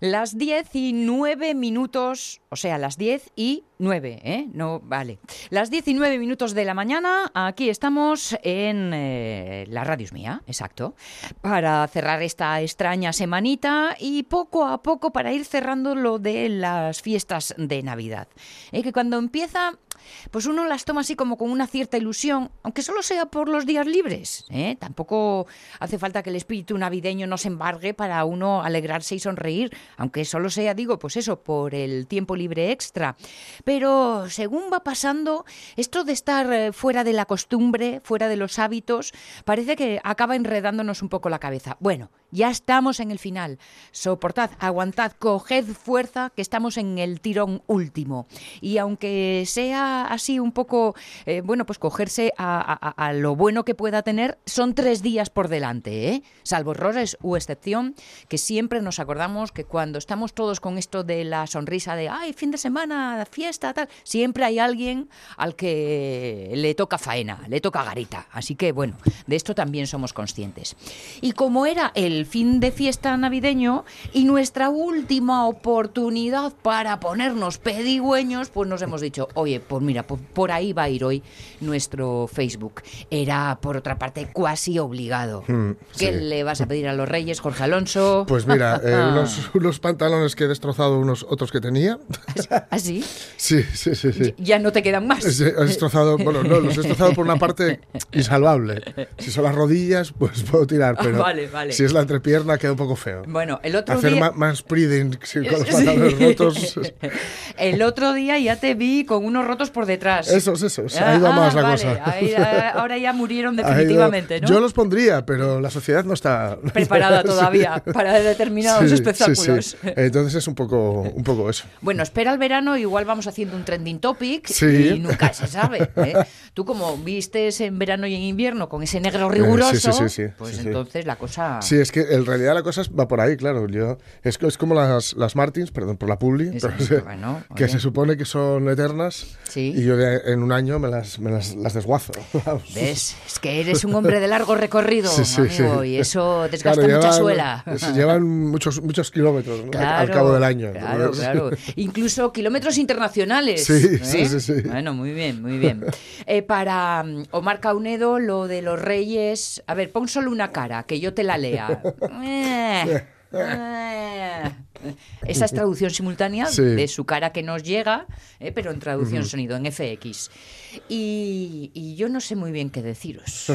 Las 10 y 9 minutos, o sea, las 10 y 9, ¿eh? No, vale. Las 10 y 9 minutos de la mañana, aquí estamos en eh, la radio mía, exacto, para cerrar esta extraña semanita y poco a poco para ir cerrando lo de las fiestas de Navidad. ¿Eh? Que cuando empieza pues uno las toma así como con una cierta ilusión, aunque solo sea por los días libres. ¿eh? Tampoco hace falta que el espíritu navideño nos embargue para uno alegrarse y sonreír, aunque solo sea, digo, pues eso, por el tiempo libre extra. Pero según va pasando, esto de estar eh, fuera de la costumbre, fuera de los hábitos, parece que acaba enredándonos un poco la cabeza. Bueno, ya estamos en el final. Soportad, aguantad, coged fuerza, que estamos en el tirón último. Y aunque sea así un poco, eh, bueno, pues cogerse a, lo bueno que pueda tener, son tres días por delante, ¿eh? Salvo errores u excepción, que siempre nos acordamos que cuando estamos todos con esto de la sonrisa de, ay, fin de semana, fiesta, tal, siempre hay alguien al que le toca faena, le toca garita. Así que, bueno, de esto también somos conscientes. Y como era el el fin de fiesta navideño y nuestra última oportunidad para ponernos pedigüeños, pues nos hemos dicho, oye, pues mira, por, ahí va a ir hoy nuestro Facebook. Era, por otra parte, cuasi obligado. Hmm, ¿Qué le vas a pedir a los reyes, Jorge Alonso? Pues mira, eh, unos, pantalones que he destrozado, unos otros que tenía. ¿Ah, sí? Sí, sí, sí. Ya no te quedan más. He destrozado, bueno, no, los he destrozado por una parte insalvable. Si son las rodillas, pues puedo tirar, pero vale, vale. si es la entrepierna queda un poco feo. Bueno, el otro Hacer día... más breathing con los pantalones rotos. el otro día ya te vi con unos rotos por detrás. Esos, esos. Ha ido más la cosa. ahora ya murieron definitivamente, ¿no? Yo los pondría, pero la sociedad no está preparada todavía para determinados espectáculos. Entonces es un poco, un poco eso. Bueno, espera el verano, igual vamos haciendo un trending topic y nunca se sabe. ¿eh? Tú como vistes en verano y en invierno con ese negro riguroso, pues entonces la cosa... Sí, es que en realidad la cosa va por ahí, claro. Yo, es, es como las, las Martins, perdón por la publi, que se supone que son eternas y yo en un año me las, me las, desguazo. ¿Ves? Es que eres un hombre de largo recorrido, amigo, y eso desgasta mucha suela. Llevan muchos, muchos kilómetros al cabo del año. Claro, claro. Incluso kilómetros internacionales. Sí, ¿eh? sí, sí, Bueno, muy bien, muy bien. Eh, para mm, Omar Caunedo, lo de los reyes... A ver, pon solo una cara, que yo te la lea. Eh, eh. Esa es traducción simultánea de su cara que nos llega, eh, pero en traducción sonido, en FX. Y, yo no sé muy bien qué deciros.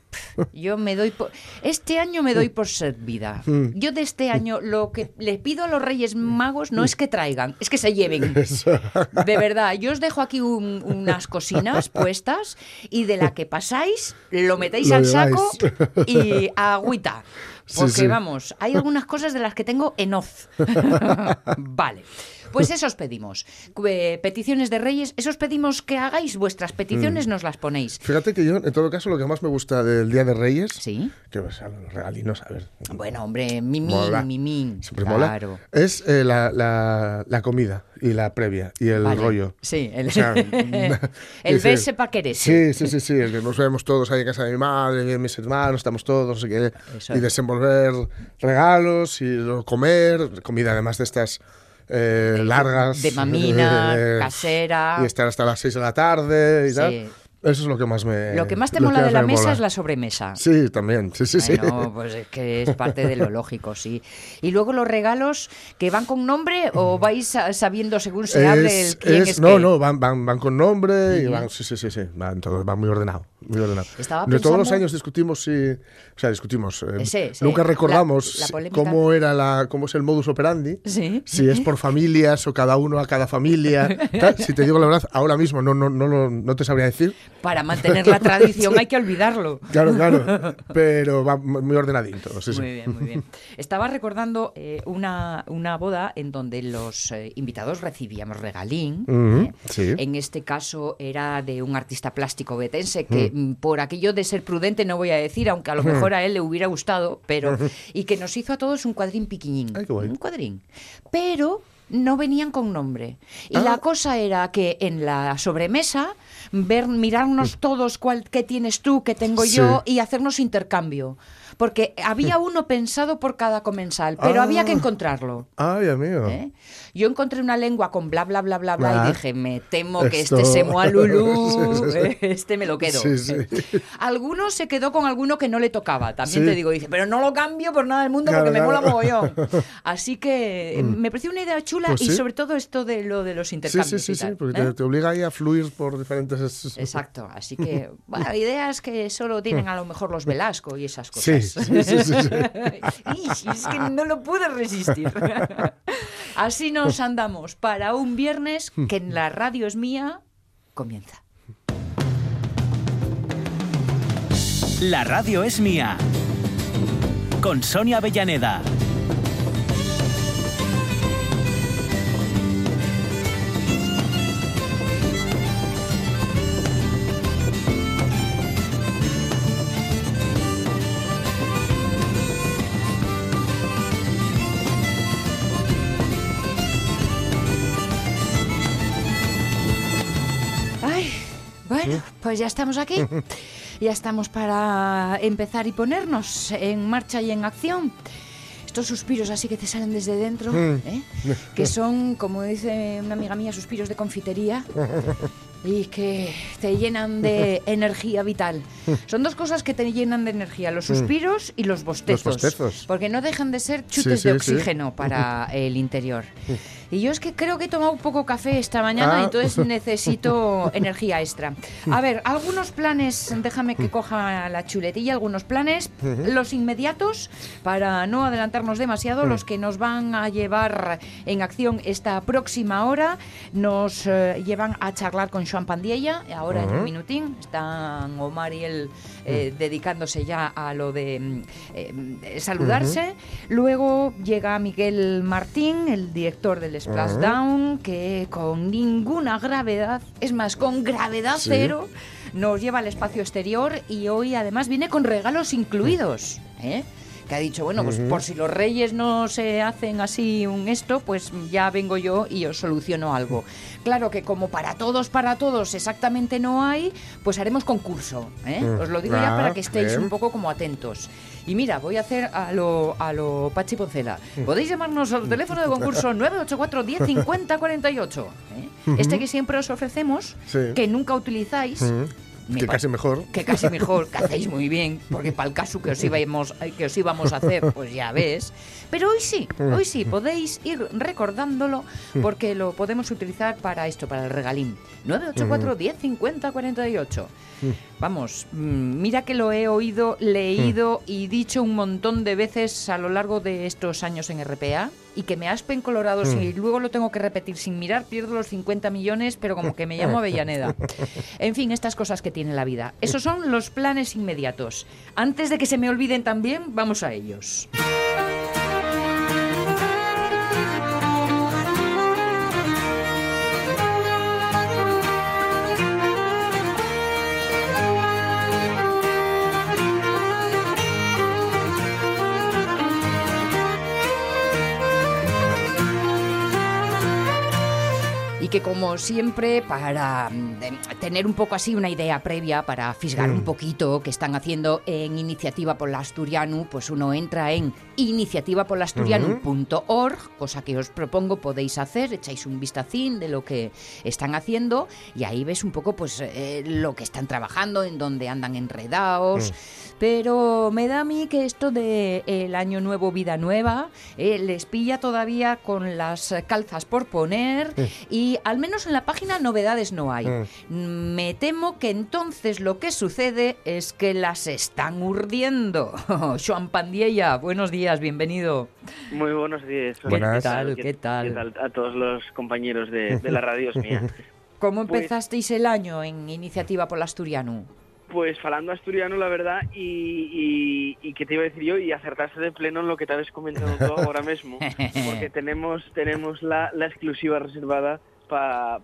Yo me doy por, este año me doy por servida. Yo de este año lo que le pido a los Reyes Magos no es que traigan, es que se lleven. De verdad, yo os dejo aquí unas cocinas puestas y de la que pasáis lo metéis al saco y agüita. Porque vamos, hay algunas cosas de las que tengo en off. vale. Pues eso os pedimos. peticiones de Reyes, eso os pedimos que hagáis vuestras peticiones, mm. nos las ponéis. Fíjate que yo, en todo caso, lo que más me gusta del Día de Reyes, ¿Sí? que pues, los regalinos, a ver. Bueno, hombre, mimín, mimín. Siempre claro. Es eh, la, la, comida y la previa y el rollo. Sí, el, el ver sepa que eres. Sí, sí, sí, sí, el que nos vemos todos ahí en casa de mi madre, de mis hermanos, estamos todos, y desenvolver regalos y comer, comida además de estas eh, largas. De mamina, casera. Y estar hasta las 6 de la tarde y tal. Eso es lo que más me. Lo que más te mola de la mesa es la sobremesa. Sí, también. Sí, sí, bueno, pues es que es parte de lo lógico, sí. Y luego los regalos que van con nombre o vais sabiendo según se hable el quién es, No, no, van, van, van con nombre y van. Sí, sí, sí, sí. Van, todo, van muy ordenado. Muy ordenado. Todos los años discutimos si. O sea, discutimos. Eh, nunca recordamos cómo era la, cómo es el modus operandi. Sí. Si es por familias o cada uno a cada familia. Si te digo la verdad, ahora mismo no, no, no, no te sabría decir para mantener la tradición hay que olvidarlo. Claro, claro, pero va muy ordenadito. muy bien, muy bien. Estaba recordando eh, una, una, boda en donde los eh, invitados recibíamos regalín. ¿eh? En este caso era de un artista plástico betense que mm, por aquello de ser prudente no voy a decir, aunque a lo mejor a él le hubiera gustado, pero y que nos hizo a todos un cuadrín piquiñín. un cuadrín. Pero no venían con nombre. Y la ah. cosa era que en la sobremesa ver, mirarnos todos cuál, qué tienes tú, qué tengo yo y hacernos intercambio porque había uno pensado por cada comensal, pero había que ah. encontrarlo. Ay, amigo. ¿Eh? Yo encontré una lengua con bla, bla, bla, bla, bla, y ah. dije, me temo que este se Lulú, este me lo quedo. Alguno se quedó con alguno que no le tocaba, también te digo, dice, pero no lo cambio por nada del mundo porque me mola mogollón. Así que mm. me pareció una idea chula pues y sobre todo esto de lo de los intercambios. Sí, sí, sí, porque ¿eh? te, obliga ahí a fluir por diferentes... Exacto, así que, bueno, ideas que solo tienen a lo mejor los Velasco y esas cosas. Sí, sí, sí. es que no lo pude resistir. Así nos andamos para un viernes que en la radio es mía comienza. La radio es mía. Con Sonia Avellaneda. Pues ya estamos aquí. Ya estamos para empezar y ponernos en marcha y en acción. Estos suspiros así que te salen desde dentro, mm. ¿eh? que son, como dice una amiga mía, suspiros de confitería y que te llenan de energía vital. Son dos cosas que te llenan de energía, los mm. suspiros y los bostezos, porque no dejan de ser chutes de oxígeno para el interior. Y yo es que creo que he tomado un poco café esta mañana ah. entonces necesito energía extra. A ver, algunos planes, déjame que coja la chuletilla, algunos planes, los inmediatos, para no adelantarnos demasiado, los que nos van a llevar en acción esta próxima hora, nos eh, llevan a charlar con Joan Pandiella, ahora en un minutín, están Omar y él eh, dedicándose ya a lo de mm, eh, saludarse. Luego llega Miguel Martín, el director del Splashdown, que con ninguna gravedad, es más, con gravedad cero, nos lleva al espacio exterior y hoy además viene con regalos incluidos. ¿eh? que ha dicho, bueno, pues por si los reyes no se hacen así un esto, pues ya vengo yo y os soluciono algo. Claro que como para todos, para todos exactamente no hay, pues haremos concurso. ¿eh? Os lo digo ya para que estéis un poco como atentos. Y mira, voy a hacer a lo, a lo Pachi Poncela. Podéis llamarnos al teléfono de concurso 984 10 50 48. Este que siempre os ofrecemos, que nunca utilizáis que casi mejor. Que casi mejor, que hacéis muy bien, porque para el caso que os, íbamos, que os íbamos a hacer, pues ya ves. Pero hoy sí, hoy sí, podéis ir recordándolo, porque lo podemos utilizar para esto, para el regalín. 984 10 50 48. Vamos, mm, mira que lo he oído, leído y dicho un montón de veces a lo largo de estos años en RPA y que me aspen colorados y luego lo tengo que repetir sin mirar, pierdo los 50 millones, pero como que me llamo Avellaneda. En fin, estas cosas que tiene la vida. Esos son los planes inmediatos. Antes de que se me olviden también, vamos a ellos. Que como siempre, para mm, tener un poco así una idea previa, para fisgar un mm. poquito que están haciendo en Iniciativa por la Asturiano, pues uno entra en iniciativapolasturiano.org, cosa que os propongo podéis hacer, echáis un vistacín de lo que están haciendo y ahí ves un poco pues eh, lo que están trabajando, en dónde andan enredados. Mm. Pero me da a mí que esto de el año nuevo, vida nueva, eh, les pilla todavía con las calzas por poner y al menos en la página novedades no hay. Mm. Me temo que entonces lo que sucede es que las están urdiendo. Joan Pandiella, buenos días, bienvenido. Muy buenos días. ¿Qué tal? ¿Qué, tal? A todos los compañeros de, la radio mía. ¿Cómo pues empezasteis el año en Iniciativa por el Asturiano? Pues falando asturiano, la verdad, y, y, que te iba a decir yo, y acertarse de pleno en lo que te habéis comentado tú ahora mismo, porque tenemos, tenemos la, la exclusiva reservada para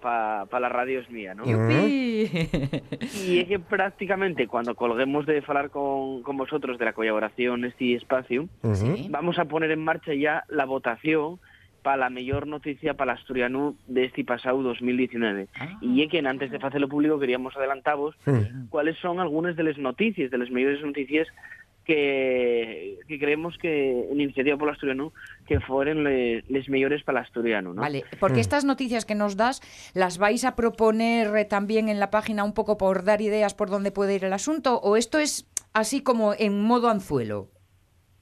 pa, la radio es mía, ¿no? Y es que prácticamente cuando colguemos de hablar con, con vosotros de la colaboración este espacio, vamos a poner en marcha ya la votación para la mejor noticia para la Asturiano de este pasado 2019. Ah. Y es que antes de hacerlo público queríamos adelantaros cuáles son algunas de las noticias, de las mejores noticias que, creemos que en Iniciativa por Asturiano que fueron les mejores para el asturiano. ¿no? Vale, porque mm. estas noticias que nos das las vais a proponer eh, también en la página un poco por dar ideas por dónde puede ir el asunto o esto es así como en modo anzuelo?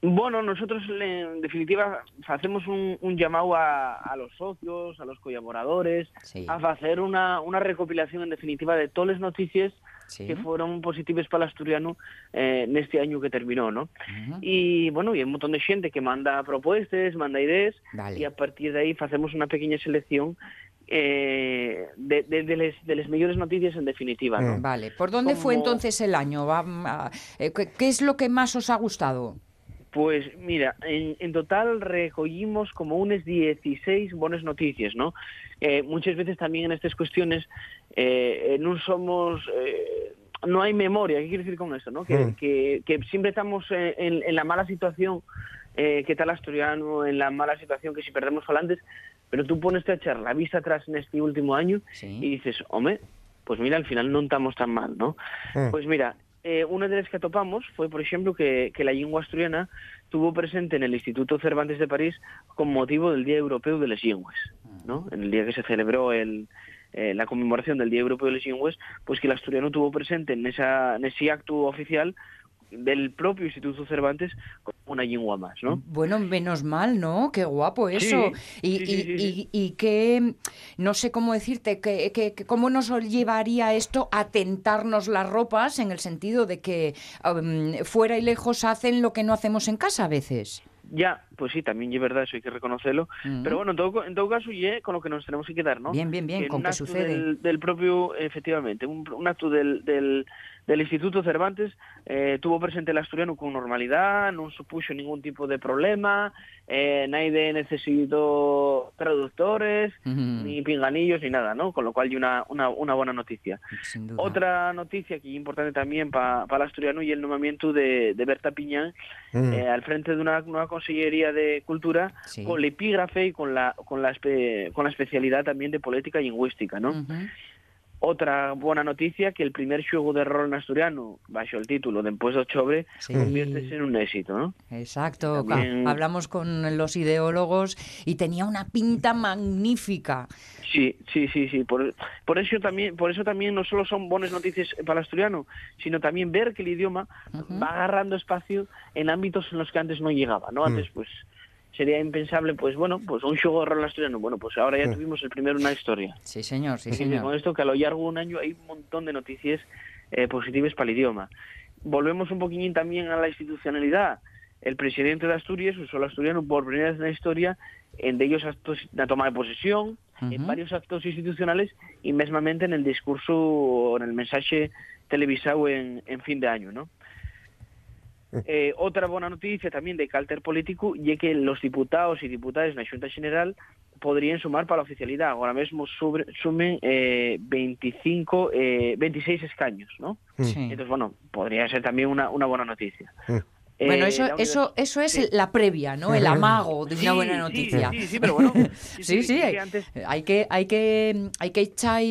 Bueno, nosotros en definitiva hacemos un, llamado a, los socios, a los colaboradores, a hacer una, una recopilación en definitiva de todas las noticias que fueron positivas para el asturiano eh, en este año que terminó, ¿no? Y bueno, y hay un montón de gente que manda propuestas, manda ideas, y a partir de ahí hacemos una pequeña selección eh, de, de, las mejores noticias en definitiva. ¿no? Mm. Vale, ¿por dónde fue entonces el año? Eh, ¿Qué es lo que más os ha gustado? Pues mira, en, total recogimos como unas 16 buenas noticias, ¿no? Eh, muchas veces también en estas cuestiones eh, no somos... Eh, no hay memoria, ¿qué quiere decir con esto? ¿no? Que, mm. que, siempre estamos en, en, la mala situación eh, que tal asturiano, en la mala situación que si perdemos falantes, pero tú pones a echar la vista atrás en este último año y dices, hombre, pues mira, al final no estamos tan mal, ¿no? Mm. Pues mira, eh, una de las que topamos fue, por ejemplo, que, la lengua asturiana tuvo presente en el Instituto Cervantes de París con motivo del Día Europeo de las Lenguas, ¿no? En el día que se celebró el, eh, la conmemoración del Día Europeo de las Lenguas, pues que el asturiano tuvo presente en, esa, en ese acto oficial del propio Instituto Cervantes con una lengua más, ¿no? Bueno, menos mal, ¿no? Qué guapo eso. y, y, y, que, no sé cómo decirte, que, que, cómo nos llevaría esto a tentarnos las ropas en el sentido de que um, fuera y lejos hacen lo que no hacemos en casa a veces. Ya, pues sí, también es verdad, eso hay que reconocerlo. Mm. Pero bueno, en todo, en todo caso, y con lo que nos tenemos que quedar, ¿no? Bien, bien, bien, con qué sucede. Del, propio, efectivamente, un, un acto del, del, del Instituto Cervantes eh, tuvo presente el asturiano con normalidad, no supuso ningún tipo de problema, eh, nadie necesitó traductores, ni pinganillos, ni nada, ¿no? Con lo cual hay una, una, una buena noticia. Otra noticia que es importante también para el asturiano y el nombramiento de, de Berta Piñán mm. eh, al frente de una nueva Consellería de Cultura con el epígrafe y con la, con la, con la especialidad también de política lingüística, ¿no? Otra buena noticia que el primer juego de rol en asturiano, bajo el título de octubre, se convierte en un éxito, ¿no? Exacto, hablamos con los ideólogos y tenía una pinta magnífica. Sí, sí, sí, sí. Por, por, eso también, por eso también no solo son buenas noticias para el asturiano, sino también ver que el idioma va agarrando espacio en ámbitos en los que antes no llegaba, ¿no? Antes, mm. pues sería impensable, pues bueno, pues un de rol asturiano. Bueno, pues ahora ya tuvimos el primero una historia. Sí, señor, sí, señor. con esto que a lo largo de un año hay un montón de noticias eh, positivas para el idioma. Volvemos un poquín también a la institucionalidad. El presidente de Asturias usó el asturiano por primera vez en la historia en de ellos actos de toma de posesión, en varios actos institucionales y mesmamente en el discurso o en el mensaje televisado en, en fin de año, ¿no? Eh, otra buena noticia también de calter político y que los diputados y diputadas en la Junta General podrían sumar para la oficialidad. Ahora mismo sumen eh, 25, eh, 26 escaños, ¿no? Entonces, bueno, podría ser también una, una buena noticia. Bueno, eso, eso, eso es la previa, ¿no? El amago de una buena noticia. Sí, sí, pero bueno. Sí, sí, hay, hay, que, hay que, hay que echar,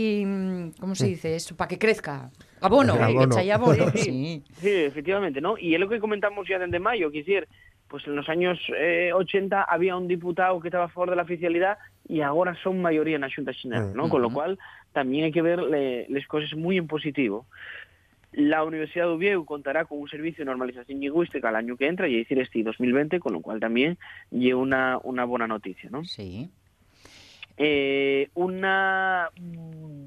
¿cómo se dice eso? Para que crezca. Abono, abono. que abono, sí. sí. efectivamente, ¿no? Y es lo que comentamos ya desde mayo, que decir, pues en los años 80 eh, había un diputado que estaba a favor de la oficialidad y ahora son mayoría en la Junta General, ¿no? Con lo cual también hay que ver las cosas muy en positivo. La Universidad de Oviedo contará con un servicio de normalización lingüística el año que entra, y es decir, este 2020, con lo cual también lleva una, una buena noticia, ¿no? Sí. Eh, una,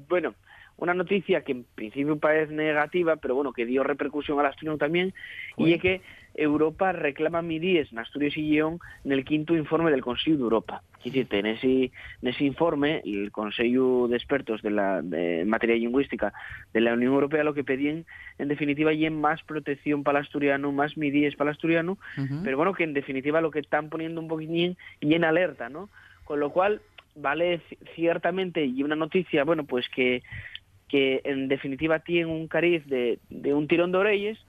bueno, una noticia que en principio parece negativa, pero bueno, que dio repercusión al asturiano también, y es que Europa reclama midíes en Asturias y León en el quinto informe del Consejo de Europa. en ese, en ese informe, el Consejo de Expertos de la materia lingüística de la Unión Europea lo que pedían, en definitiva, y más protección para el asturiano, más midíes para el asturiano, pero bueno, que en definitiva lo que están poniendo un poquitín y en alerta, ¿no? Con lo cual, vale ciertamente, y una noticia, bueno, pues que que en definitiva tiene un cariz de, de un tirón de orelles,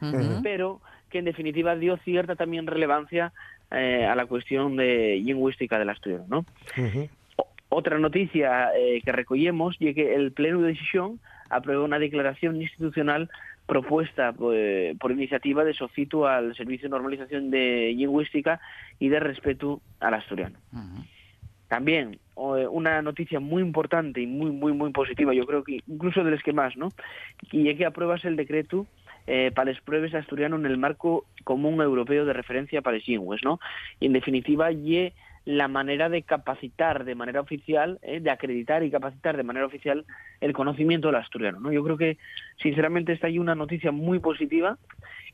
pero que en definitiva dio cierta también relevancia eh, a la cuestión de lingüística del asturiano. ¿no? Otra noticia eh, que recogemos es que el Pleno de Decisión aprobó una declaración institucional propuesta pues, por iniciativa de Socito al Servicio de Normalización de Lingüística y de Respeto al Asturiano. También una noticia muy importante y muy muy muy positiva, yo creo que incluso de los que más, ¿no? Y es que apruebas el decreto eh, para las pruebas asturiano en el marco común europeo de referencia para lingües, ¿no? Y en definitiva, y la manera de capacitar de manera oficial, eh, de acreditar y capacitar de manera oficial el conocimiento del asturiano. ¿no? Yo creo que, sinceramente, está ahí una noticia muy positiva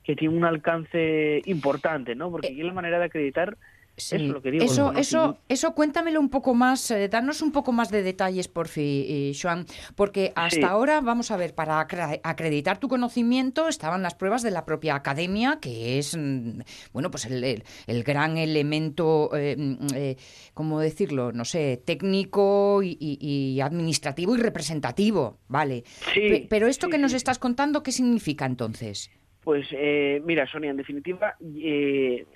que tiene un alcance importante, ¿no? porque eh, es la manera de acreditar eso, lo que digo, eso, eso, eso cuéntamelo un poco más, eh, danos un poco más de detalles, por fin, Joan, porque hasta ahora, vamos a ver, para acreditar tu conocimiento estaban las pruebas de la propia academia, que es, mm, bueno, pues el, el, gran elemento, eh, mm, eh, ¿cómo decirlo? No sé, técnico y, administrativo y representativo, ¿vale? pero esto que nos estás contando, ¿qué significa entonces? Pues eh, mira, Sonia, en definitiva, eh,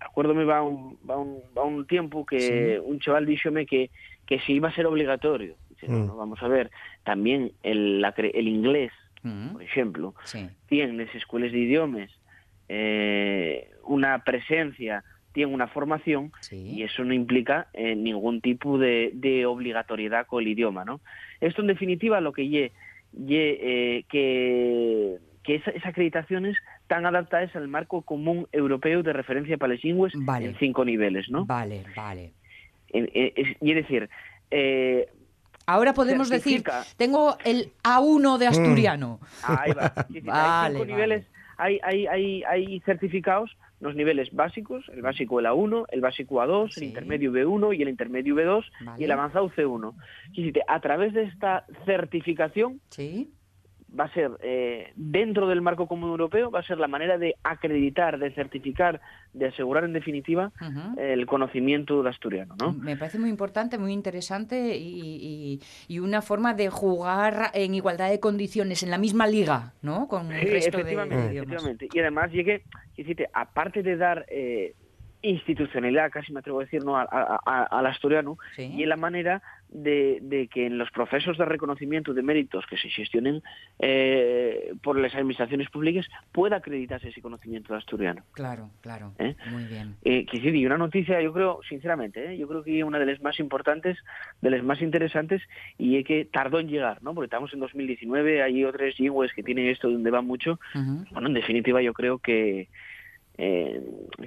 acuérdome va un, va un, va un tiempo que un chaval díxome que, que si iba a ser obligatorio. Mm. vamos a ver, también el, el inglés, mm. por ejemplo, tiene en las escuelas de idiomas eh, una presencia, tiene una formación y eso no implica eh, ningún tipo de, de, obligatoriedad con el idioma, ¿no? Esto en definitiva lo que ye eh, que que esas acreditaciones están adaptadas al marco común europeo de referencia para lingües en cinco niveles, ¿no? Vale, vale. y es decir, eh, Ahora podemos decir, tengo el A1 de asturiano. Mm. Ahí va. hay cinco niveles, hay, hay, hay, hay certificados los niveles básicos, el básico el A1, el básico A2, el intermedio B1 y el intermedio B2 y el avanzado C1. Y a través de esta certificación, ¿Sí? Va a ser eh, dentro del marco común europeo va a ser la manera de acreditar, de certificar, de asegurar en definitiva el conocimiento de asturiano, ¿no? Me parece muy importante, muy interesante y, una forma de jugar en igualdad de condiciones en la misma liga, ¿no? Con el resto efectivamente, de efectivamente. Y además llegue, aparte de dar eh, institucionalidad, casi me atrevo a decir, ¿no? al asturiano, y en la manera de, que en los procesos de reconocimiento de méritos que se gestionen eh, por las administraciones públicas pueda acreditarse ese conocimiento de asturiano. Claro, claro, ¿Eh? muy bien. Eh, y una noticia, yo creo, sinceramente, ¿eh? yo creo que una de las más importantes, de las más interesantes, y es que tardó en llegar, ¿no? Porque estamos en 2019, hay otras yingües que tienen esto donde va mucho. Bueno, en definitiva, yo creo que eh,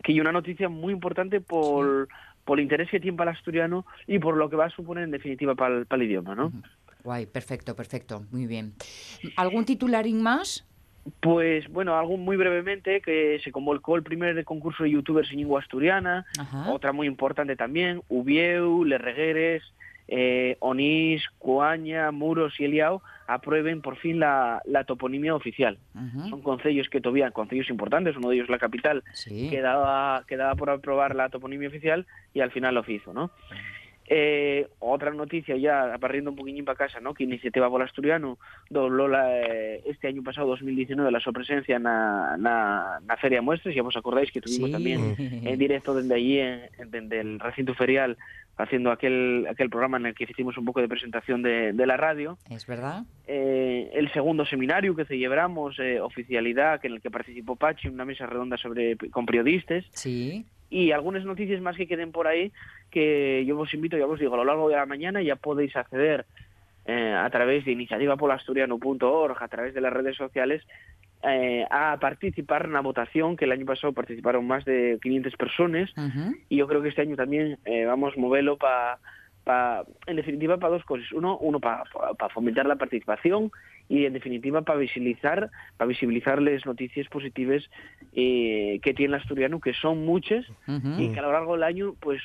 que hay una noticia muy importante por, por el interés que tiene para el asturiano y por lo que va a suponer en definitiva para el, para el idioma, ¿no? Guay, perfecto, perfecto, muy bien. ¿Algún titularín más? Pues bueno, algo muy brevemente, que se convocó el primer concurso de youtubers en lengua asturiana, otra muy importante también, Ubieu, Le Regueres, eh, Onís, Coaña, Muros y Eliao aprueben por fin la, toponimia oficial. Son concellos que todavía, concellos importantes, uno de ellos la capital, quedaba, quedaba por aprobar la toponimia oficial y al final lo hizo, ¿no? Eh, otra noticia ya, aparriendo un poquillín para casa, ¿no? que Iniciativa Bola Asturiano dobló la, eh, este año pasado, 2019, la su presencia en la Feria Muestras, ya os acordáis que tuvimos también en directo desde allí, en, desde el recinto ferial, haciendo aquel, aquel programa en el que hicimos un poco de presentación de, la radio. Es verdad. Eh, el segundo seminario que celebramos, eh, Oficialidad, que en el que participó Pachi, una mesa redonda sobre con periodistas. Sí. Y algunas noticias más que queden por ahí, que yo os invito, ya os digo, a lo largo de la mañana ya podéis acceder eh, a través de iniciativapolasturiano.org, a través de las redes sociales, eh, a participar en la votación, que el año pasado participaron más de 500 personas, y yo creo que este año también eh, vamos a moverlo para, pa, en definitiva, para dos cosas. Uno, uno para fomentar la participación y, en definitiva, para visibilizar, para visibilizar las noticias positivas eh, que tiene el asturiano, que son muchas, y que a lo largo del año, pues,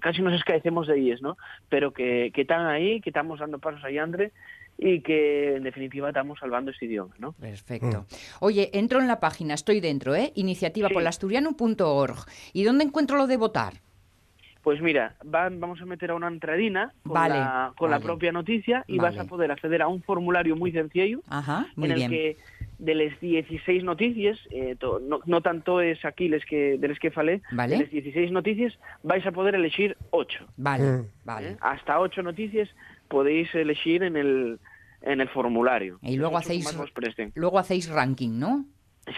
casi nos escaecemos de ellas, ¿no? Pero que, que están ahí, que estamos dando pasos ahí, André, y que en definitiva estamos salvando este idioma, ¿no? Perfecto. Oye, entro en la página, estoy dentro, ¿eh? Iniciativapolasturiano.org. ¿Y dónde encuentro lo de votar? Pues mira, vamos a meter a una entradina con, la, con la propia noticia y vas a poder acceder a un formulario muy sencillo en el que de las 16 noticias, eh, no, tanto es aquí les que, de las que falé, de las 16 noticias vais a poder elegir 8. Vale, mm. vale. ¿Eh? Hasta 8 noticias podéis elegir en el en el formulario. Y luego hacéis, luego hacéis ranking, ¿no?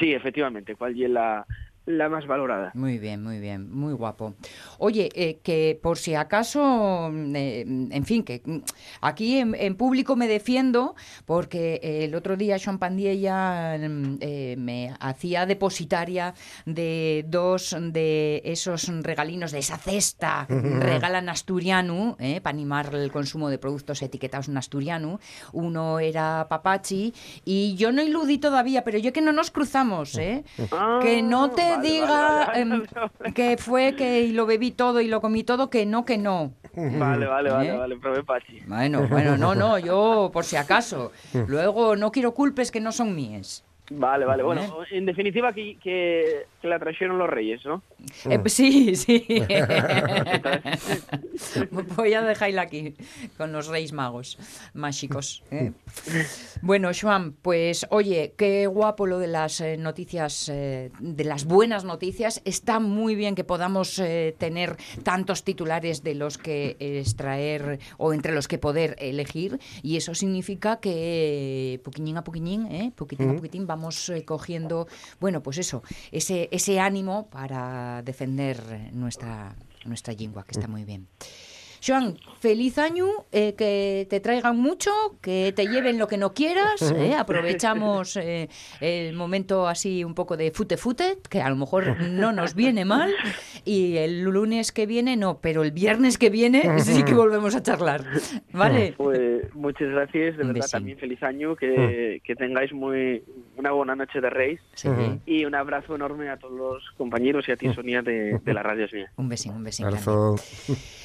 Sí, efectivamente, cuál es la, la más valorada. Muy bien, muy bien, muy guapo. Oye, eh, que por si acaso, mm, eh, en fin, que mm, aquí en, público me defiendo porque el otro día Sean Pandiella mm, eh, me hacía depositaria de dos de esos regalinos, de esa cesta, regalan asturiano, para animar el consumo de productos etiquetados en asturiano. Uno era papachi y yo no iludí todavía, pero yo que no nos cruzamos, ¿eh? que no te diga em, que fue que lo bebí todo y lo comí todo, que no, que no. Vale, vale, vale, ¿Eh? vale, probé Pachi. Bueno, bueno, no, no, yo por si acaso. Luego no quiero culpes que no son mías. Vale, vale. Bueno, ¿Eh? en definitiva que, que, la trajeron los reyes, ¿no? Eh, pues sí, sí. Voy a dejarla aquí con los reyes magos mágicos. ¿eh? Bueno, Joan, pues oye, qué guapo lo de las noticias, de las buenas noticias. Está muy bien que podamos tener tantos titulares de los que extraer o entre los que poder elegir. Y eso significa que poquiñín a poquiñín, ¿eh? poquitín a poquitín, vamos eh, cogiendo, bueno, pues eso, ese, ese ánimo para defender nuestra, nuestra lengua, que está muy bien. Joan, feliz año, eh, que te traigan mucho, que te lleven lo que no quieras. Eh, aprovechamos eh, el momento así un poco de fute fute, que a lo mejor no nos viene mal. Y el lunes que viene no, pero el viernes que viene sí que volvemos a charlar. ¿Vale? Pues muchas gracias, de verdad también feliz año, que, que tengáis muy una buena noche de Reyes y un abrazo enorme a todos los compañeros y a ti, Sonia, de, la Radio Mía. Un besín, un besín.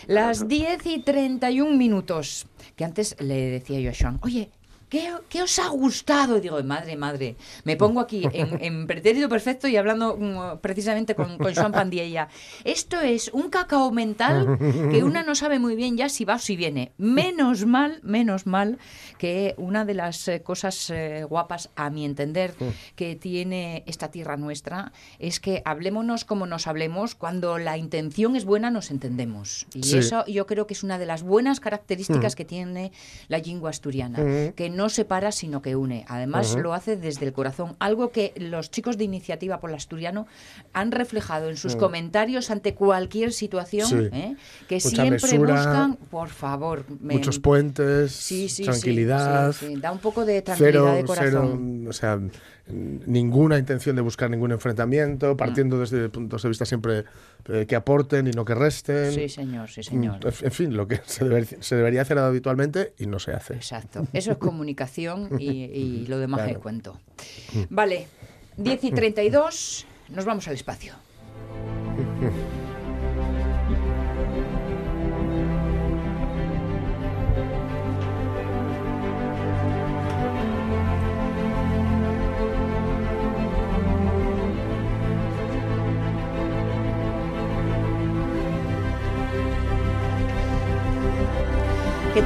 Las 10 y 31 minutos, que antes le decía yo a Sean, oye, ¿Qué, os ha gustado? digo, madre, madre. Me pongo aquí en, pretérito perfecto y hablando mm, precisamente con, con Joan Pandiella. Esto es un cacao mental que una no sabe muy bien ya si va o si viene. Menos mal, menos mal que una de las eh, cosas eh, guapas, a mi entender, que tiene esta tierra nuestra es que hablémonos como nos hablemos. Cuando la intención es buena, nos entendemos. Y eso yo creo que es una de las buenas características que tiene la lengua asturiana. Que no separa, sino que une. Además, lo hace desde el corazón. Algo que los chicos de Iniciativa por el Asturiano han reflejado en sus mm. comentarios ante cualquier situación, ¿eh? que siempre buscan, por favor... muchos puentes, tranquilidad... Da un poco de tranquilidad de corazón. o sea, ninguna intención de buscar ningún enfrentamiento, partiendo mm. desde puntos de vista siempre eh, que aporten y no que resten. Sí, señor, sí, señor. Mm, en fin, lo que se, debería hacer habitualmente y no se hace. Exacto. Eso es comunicación y, lo demás es cuento. Mm. Vale, 10 y 32, nos vamos al espacio.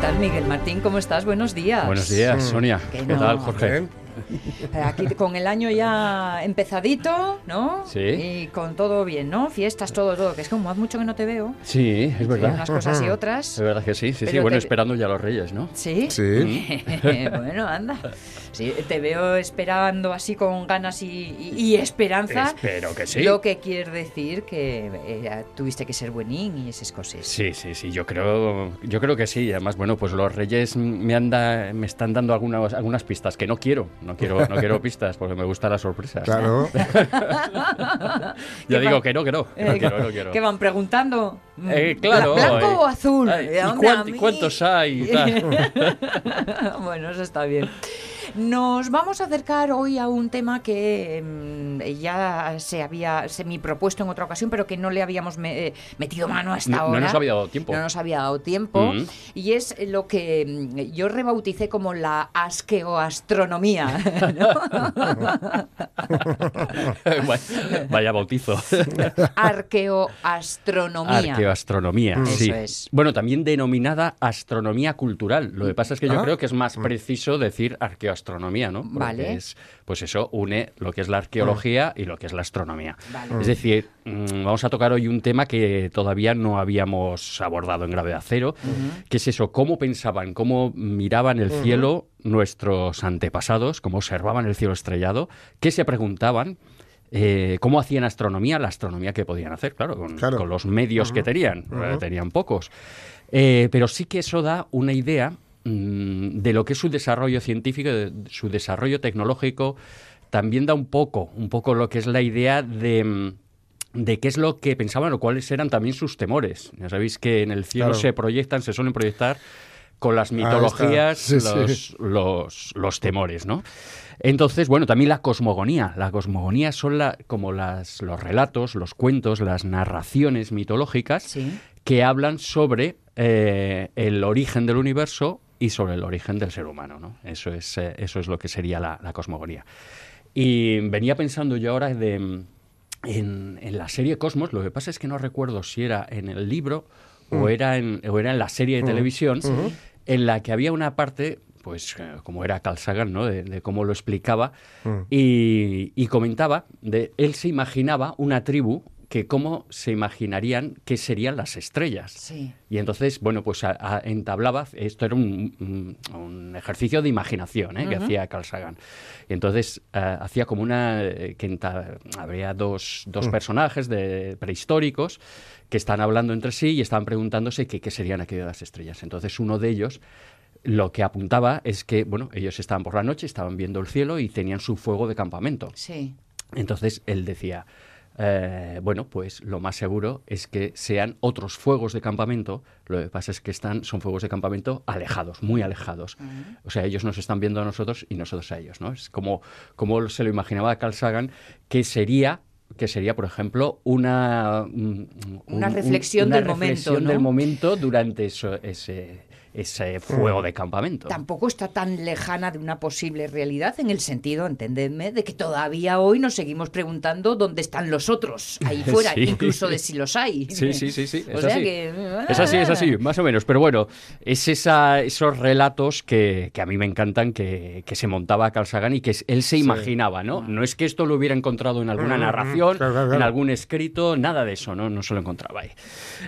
tal, Miguel Martín? ¿Cómo estás? Buenos días. Buenos días, Sonia. ¿Qué, tal, Jorge? Aquí con el año ya empezadito, ¿no? Sí. Y con todo bien, ¿no? Fiestas, todo, todo. Que es como hace mucho que no te veo. Sí, es verdad. unas cosas y otras. Es verdad que sí, sí, sí. Bueno, esperando ya los Reyes, ¿no? Sí. Sí. bueno, anda. Sí, te veo esperando así con ganas y, esperanza. Espero que sí. Lo que quiere decir que eh, tuviste que ser buenín y esas cosas. Sí, sí, sí. Yo creo, yo creo que sí. Además, bueno, pues los Reyes me, anda, me están dando algunas, algunas pistas que no quiero. No quiero, no quiero pistas porque me gustan las sorpresas. Claro. Yo digo que no, que no. Eh, quiero, ¿Qué van preguntando? Eh, claro. ¿Blanco o azul? ¿Y cuántos hay? bueno, eso está bien. Nos vamos a acercar hoy a un tema que mm, ya se había semi propuesto en otra ocasión, pero que no le habíamos metido mano hasta ahora. No nos había dado tiempo. No nos había dado tiempo. Mm. Y es lo que mm, yo rebauticé como la asqueoastronomía. Vaya bautizo. Arqueoastronomía. Arqueoastronomía, sí. Es. Bueno, también denominada astronomía cultural. Lo que pasa es que yo ah. creo que es más preciso decir arqueoastronomía astronomía, ¿no? vale. Es, pues eso une lo que es la arqueología y lo que es la astronomía. Es decir, mm, vamos a tocar hoy un tema que todavía no habíamos abordado en Gravedad Cero, que es eso, cómo pensaban, cómo miraban el cielo nuestros antepasados, cómo observaban el cielo estrellado, qué se preguntaban. Eh, cómo hacían astronomía, la astronomía que podían hacer, claro, con, los medios que tenían, eh, tenían pocos. Eh, pero sí que eso da una idea mm, de lo que es su desarrollo científico, de su desarrollo tecnológico, también da un poco, un poco lo que es la idea de mm, de qué es lo que pensaban o cuáles eran también sus temores. Ya sabéis que en el cielo se proyectan, se suelen proyectar con las mitologías los, los, temores, ¿no? Entonces, bueno, también la cosmogonía. La cosmogonía son la, como las, los relatos, los cuentos, las narraciones mitológicas que hablan sobre eh, el origen del universo y sobre el origen del ser humano, ¿no? Eso es, eh, eso es lo que sería la, cosmogonía. Y venía pensando yo ahora de, en, en, la serie Cosmos, lo que pasa es que no recuerdo si era en el libro o, mm. era en, o era en la serie de mm. televisión, en la que había una parte pues eh, como era Carl Sagan, ¿no? de, cómo lo explicaba, mm. y, comentaba, de él se imaginaba una tribu que cómo se imaginarían que serían las estrellas. Y entonces, bueno, pues entablaba, esto era un, ejercicio de imaginación ¿eh? que hacía Carl Sagan. Y entonces eh, hacía como una, que habría dos, dos mm. personajes de, prehistóricos que están hablando entre sí y estaban preguntándose qué, qué serían aquellas estrellas. Entonces uno de ellos lo que apuntaba es que, bueno, ellos estaban por la noche, estaban viendo el cielo y tenían su fuego de campamento. Sí. Entonces él decía, eh, bueno, pues lo más seguro es que sean otros fuegos de campamento. Lo que pasa es que están, son fuegos de campamento alejados, muy alejados. O sea, ellos nos están viendo a nosotros y nosotros a ellos, ¿no? Es como, como se lo imaginaba Carl Sagan, que sería que sería, por ejemplo, una, una reflexión, del, momento, del momento durante eso, ese, ese fuego de campamento. Tampoco está tan lejana de una posible realidad en el sentido, entendedme, de que todavía hoy nos seguimos preguntando dónde están los otros ahí fuera, incluso de si los hay. Sí, sí, sí, sí. Es, así. es así, es así, más o menos. Pero bueno, es esa, esos relatos que, que, a mí me encantan que, que, se montaba Carl Sagan y que él se imaginaba, ¿no? No es que esto lo hubiera encontrado en alguna narración, en algún escrito, nada de eso, ¿no? No se lo encontraba ahí.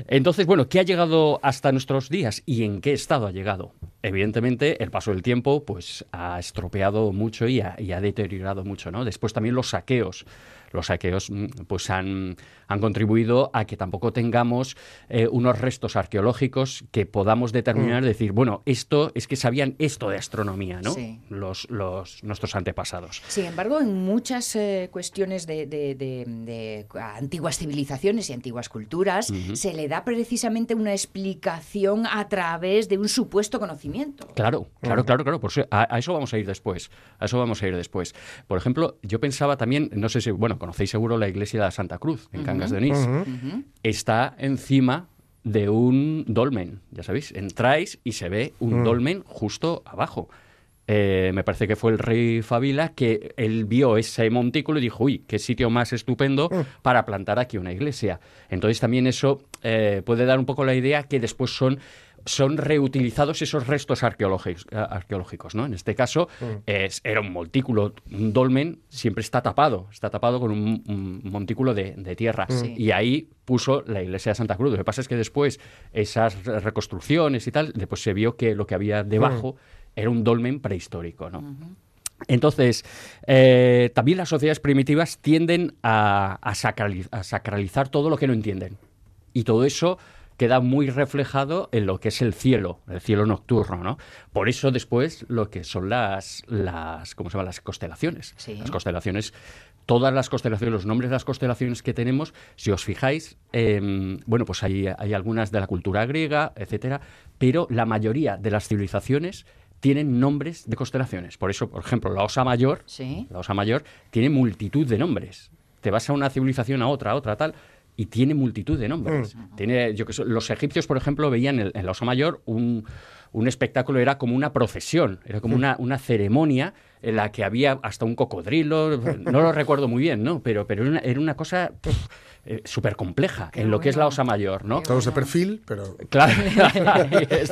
Entonces, bueno, ¿qué ha llegado hasta nuestros días y en qué está ha llegado. Evidentemente, el paso del tiempo pues, ha estropeado mucho y ha, y ha deteriorado mucho. ¿no? Después también los saqueos los saqueos mm, pues han, han contribuido a que tampoco tengamos eh, unos restos arqueológicos que podamos determinar, mm. decir, bueno, esto es que sabían esto de astronomía, ¿no? Los, los, nuestros antepasados. Sin embargo, en muchas eh, cuestiones de, de, antiguas civilizaciones y antiguas culturas, se le da precisamente una explicación a través de un supuesto conocimiento. Claro, claro, claro, claro. Por a, eso vamos a ir después. A eso vamos a ir después. Por ejemplo, yo pensaba también, no sé si, bueno, conocéis seguro la iglesia de la Santa Cruz, en Cangas de Onís. Está encima de un dolmen, ya sabéis. Entráis y se ve un dolmen justo abajo. Eh, me parece que fue el rey Fabila que él vio ese montículo y dijo, uy, qué sitio más estupendo para plantar aquí una iglesia. Entonces también eso eh, puede dar un poco la idea que después son son reutilizados esos restos arqueológicos, eh, arqueológicos ¿no? En este caso mm. es, era un montículo, un dolmen siempre está tapado, está tapado con un, montículo de, tierra. Mm. Y ahí puso la iglesia de Santa Cruz. Lo que pasa es que después esas reconstrucciones y tal, después se vio que lo que había debajo mm. era un dolmen prehistórico, ¿no? Entonces, eh, también las sociedades primitivas tienden a, a sacralizar todo lo que no entienden. Y todo eso queda muy reflejado en lo que es el cielo, el cielo nocturno, ¿no? Por eso después lo que son las, las ¿cómo se llama? Las constelaciones. Las constelaciones, todas las constelaciones, los nombres de las constelaciones que tenemos, si os fijáis, em, bueno, pues hay, hay algunas de la cultura griega, etcétera, pero la mayoría de las civilizaciones tienen nombres de constelaciones. Por eso, por ejemplo, la Osa Mayor, la Osa Mayor tiene multitud de nombres. Te vas a una civilización a otra, a otra, tal, y tiene multitud de nombres. Mm. Tiene, yo que los egipcios, por ejemplo, veían en, la Osa Mayor un, un, espectáculo, era como una procesión, era como mm. una, una ceremonia en la que había hasta un cocodrilo, no lo recuerdo muy bien, ¿no? Pero, pero era, una, era una cosa... Eh, súper compleja en lo que es la osa mayor, ¿no? Todos de perfil, pero... Claro,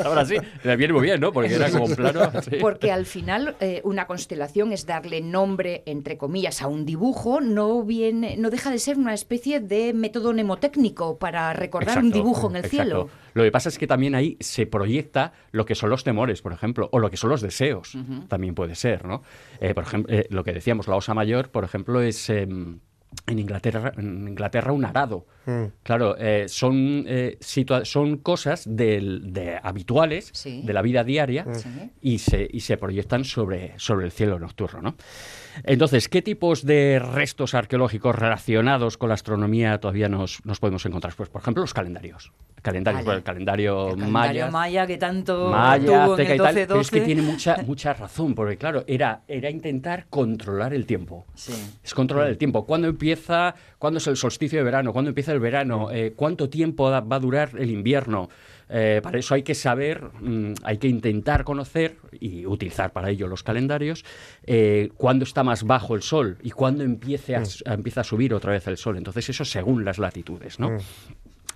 ahora sí, me viene muy bien, ¿no? Porque era como plano... Porque al final eh, una constelación es darle nombre, entre comillas, a un dibujo, no, viene, no deja de ser una especie de método mnemotécnico para recordar un dibujo en el cielo. Lo que pasa es que también ahí se proyecta lo que son los temores, por ejemplo, o lo que son los deseos, también puede ser, ¿no? Eh, por ejemplo, lo que decíamos, la osa mayor, por ejemplo, es... En Inglaterra, en Inglaterra un arado. Mm. Claro, eh, son, eh, son cosas de, habituales de la vida diaria mm. y, se, y se proyectan sobre, sobre el cielo nocturno. ¿no? Entonces, ¿qué tipos de restos arqueológicos relacionados con la astronomía todavía nos, nos podemos encontrar? Pues, por ejemplo, los calendarios. Calendario, el calendario, el calendario maya, que tanto maya, tuvo en el 12, Pero es que tiene mucha, mucha razón, porque claro, era, era intentar controlar el tiempo. Sí. Es controlar el tiempo. ¿Cuándo empieza, cuándo es el solsticio de verano? ¿Cuándo empieza el verano? Eh, ¿Cuánto tiempo va a durar el invierno? Eh, para eso hay que saber, mm, hay que intentar conocer y utilizar para ello los calendarios, eh, cuándo está más bajo el sol y cuándo empiece a, mm. empieza a subir otra vez el sol. Entonces eso según las latitudes, ¿no? Mm.